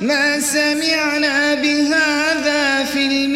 ما سمعنا بهذا في الملة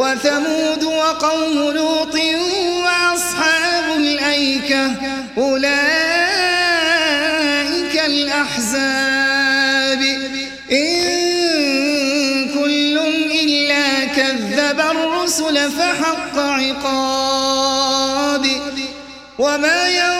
وثمود وقوم لوط وأصحاب الأيكة أولئك الأحزاب. إن كل إلا كذب الرسل فحق عقاب. وما ينظر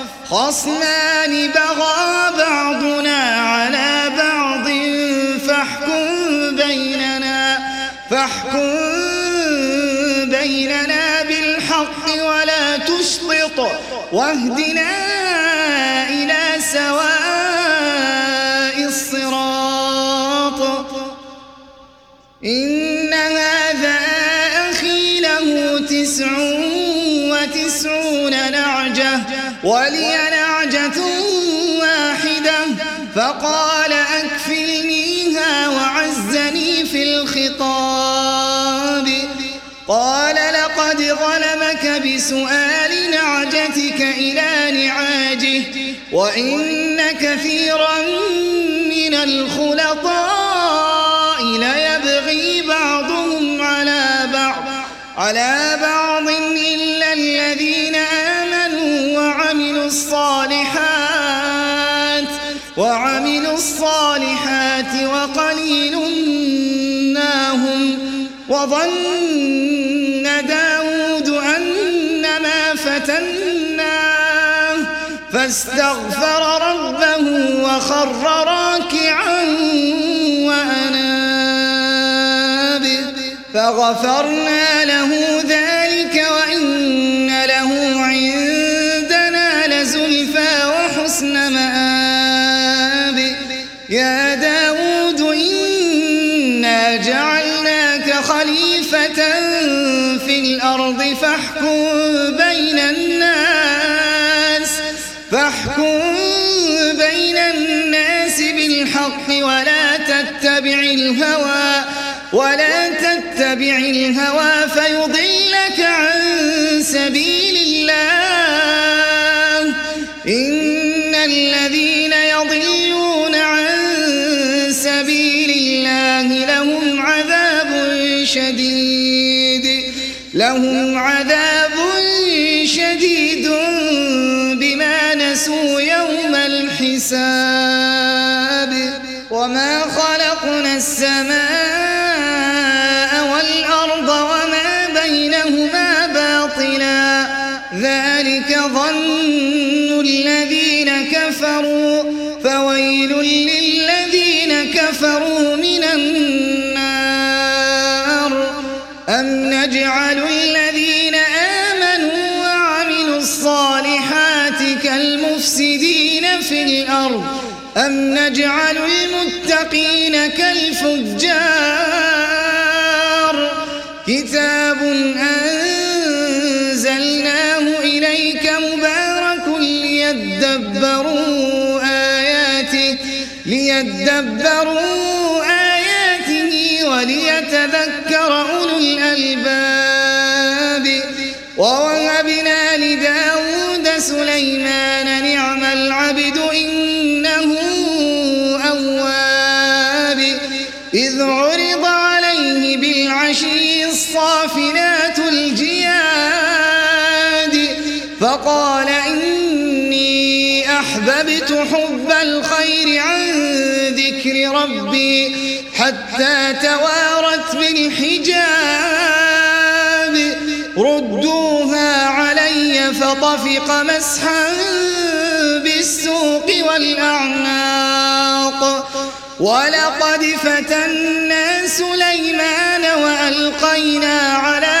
خصمان بغى بعضنا على بعض فاحكم بيننا فاحكم بيننا بالحق ولا تشطط واهدنا ولي نعجة واحدة فقال أكفلنيها وعزني في الخطاب. قال لقد ظلمك بسؤال نعجتك إلى نعاجه وإن كثيرا من الخلطاء ليبغي بعضهم على بعض. على وظن داود أن ما فتناه فاستغفر ربه وخر راكعا وأناب فغفرنا له ذلك بالحق ولا تتبع الهوى ولا تتبع الهوى فيضلك عن سبيل الله. إن الذين يضلون عن سبيل الله لهم عذاب شديد لهم عذاب شديد بما نسوا يوم الحساب. وما خلقنا كتاب أنزلناه إليك مبارك ليدبروا آياته ليدبروا آياته وليتذكر أولو الألباب فقال إني أحببت حب الخير عن ذكر ربي حتى توارت بالحجاب. ردوها علي فطفق مسحا بالسوق والأعناق. ولقد فتنا سليمان وألقينا على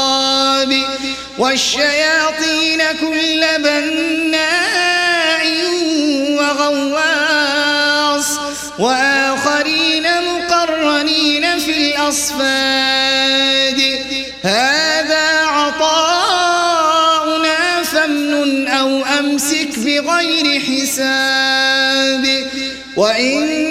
والشياطين كل بناء وغواص وآخرين مقرنين في الأصفاد. هذا عطاؤنا فامنن أو أمسك بغير حساب. وإن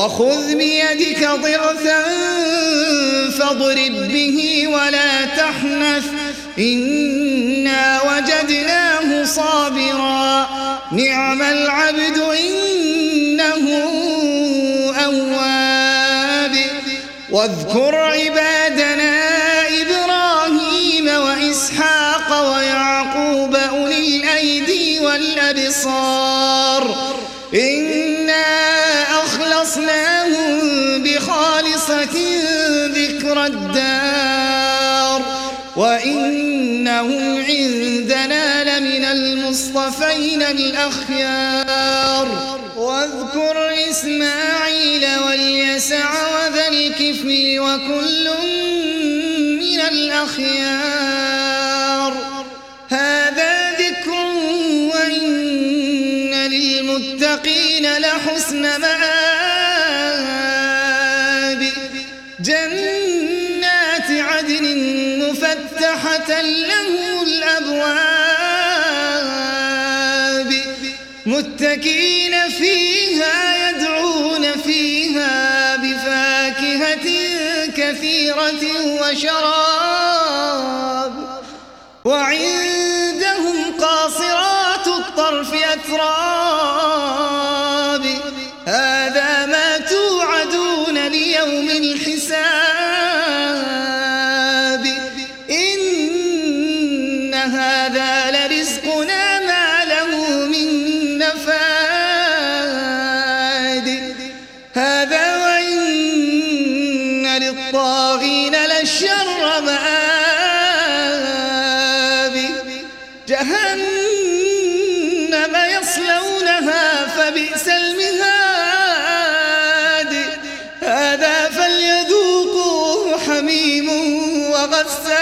وخذ بيدك ضغثا فاضرب به ولا تحنث. إنا وجدناه صابرا. نعم العبد إنه أواب. واذكر عبادنا المصطفين الأخيار. واذكر إسماعيل واليسع وذا الكفل وكل من الأخيار. هذا ذكر وإن للمتقين لحسن مآب. متكين فيها يدعون فيها بفاكهة كثيرة وشراب. وعندهم قاصرات الطرف للطاغين لشر مآب جهنم يصلونها فبئس المهاد. هذا فليذوقوه حميم وغساق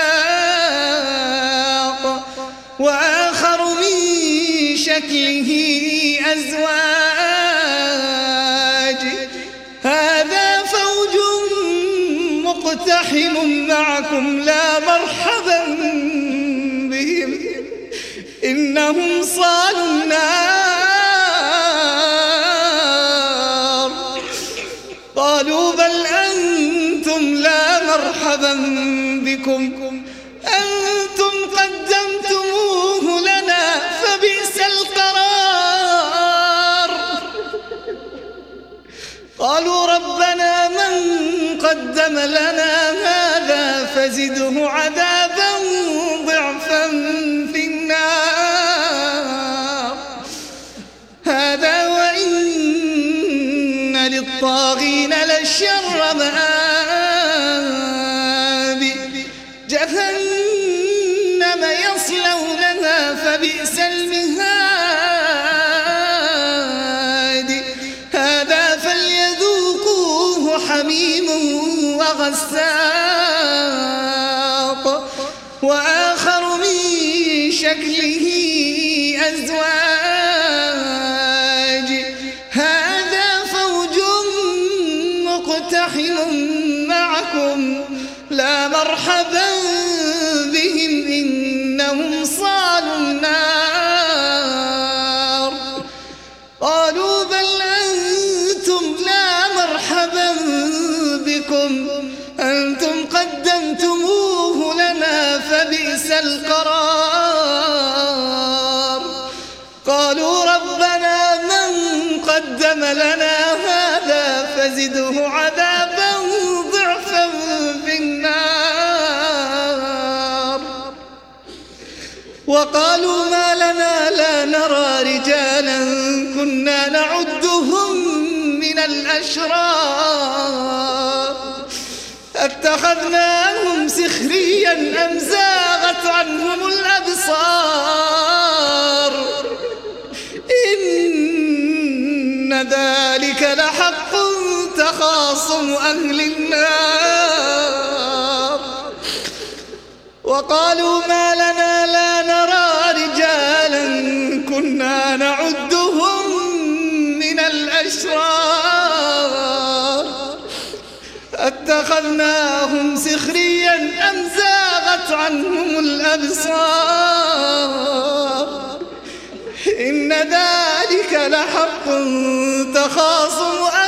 إنهم صالوا للطاغين لشر مآب مقتحم معكم. لا مرحبا بهم إنهم صالوا النار. قالوا بل أنتم لا مرحبا بكم. أنتم قدمتموه لنا فبئس القرار. قالوا ربنا من قدم لنا فزده عذابا ضعفا في النار. وقالوا ما لنا لا نرى رجالا كنا نعدهم من الأشرار. أتخذناهم سخريا أم زاغت عنهم الأبصار؟ إن ذلك لحق تخاصم أهل النار. وقالوا ما لنا لا نرى رجالا كنا نعدهم من الأشرار. أتخذناهم سخريا أم زاغت عنهم الأبصار؟ إن ذلك لحق تخاصم أهل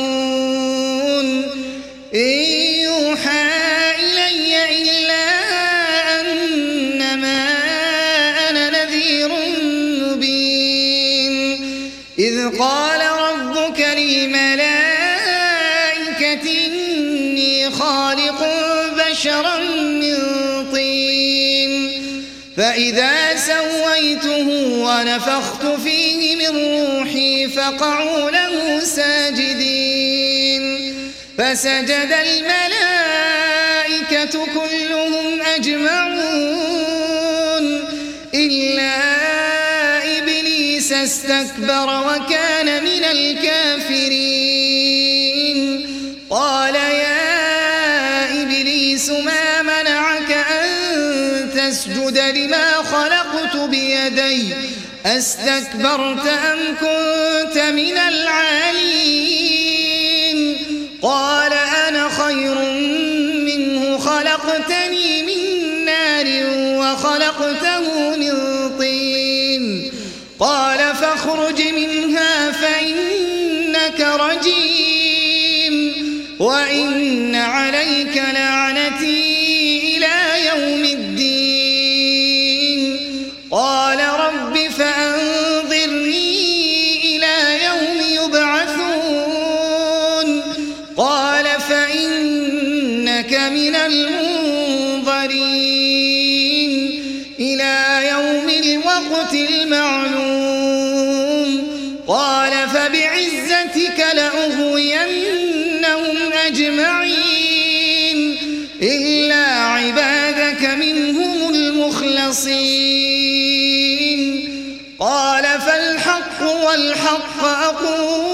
ونفخت فيه من روحي فقعوا له ساجدين. فسجد الملائكة كلهم أجمعون. إلا إبليس استكبر وكان من الكافرين. قال يا ما منعك أن تسجد لما خلقت بيدي؟ أستكبرت أم كنت من العالين؟ قال أنا خير منه خلقتني من نار وخلقته من طين. قال فاخرج منها فإنك رجيم وإن عليك لعنتي فإنك من المنظرين إلى يوم الوقت المعلوم. قال فبعزتك لأغوينهم أجمعين إلا عبادك منهم المخلصين. قال فالحق والحق أقول.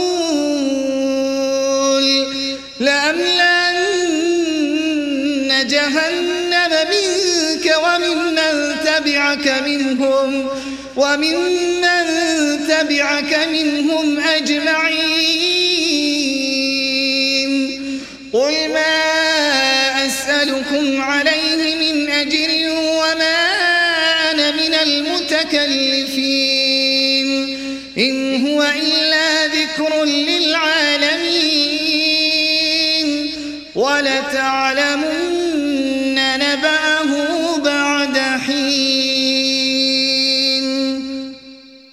تبعك منهم وممن تبعك منهم أجمعين. قل ما أسألكم عليه من أجر وما أنا من المتكلفين. إن هو إلا ذكر للعالمين. ولتعالى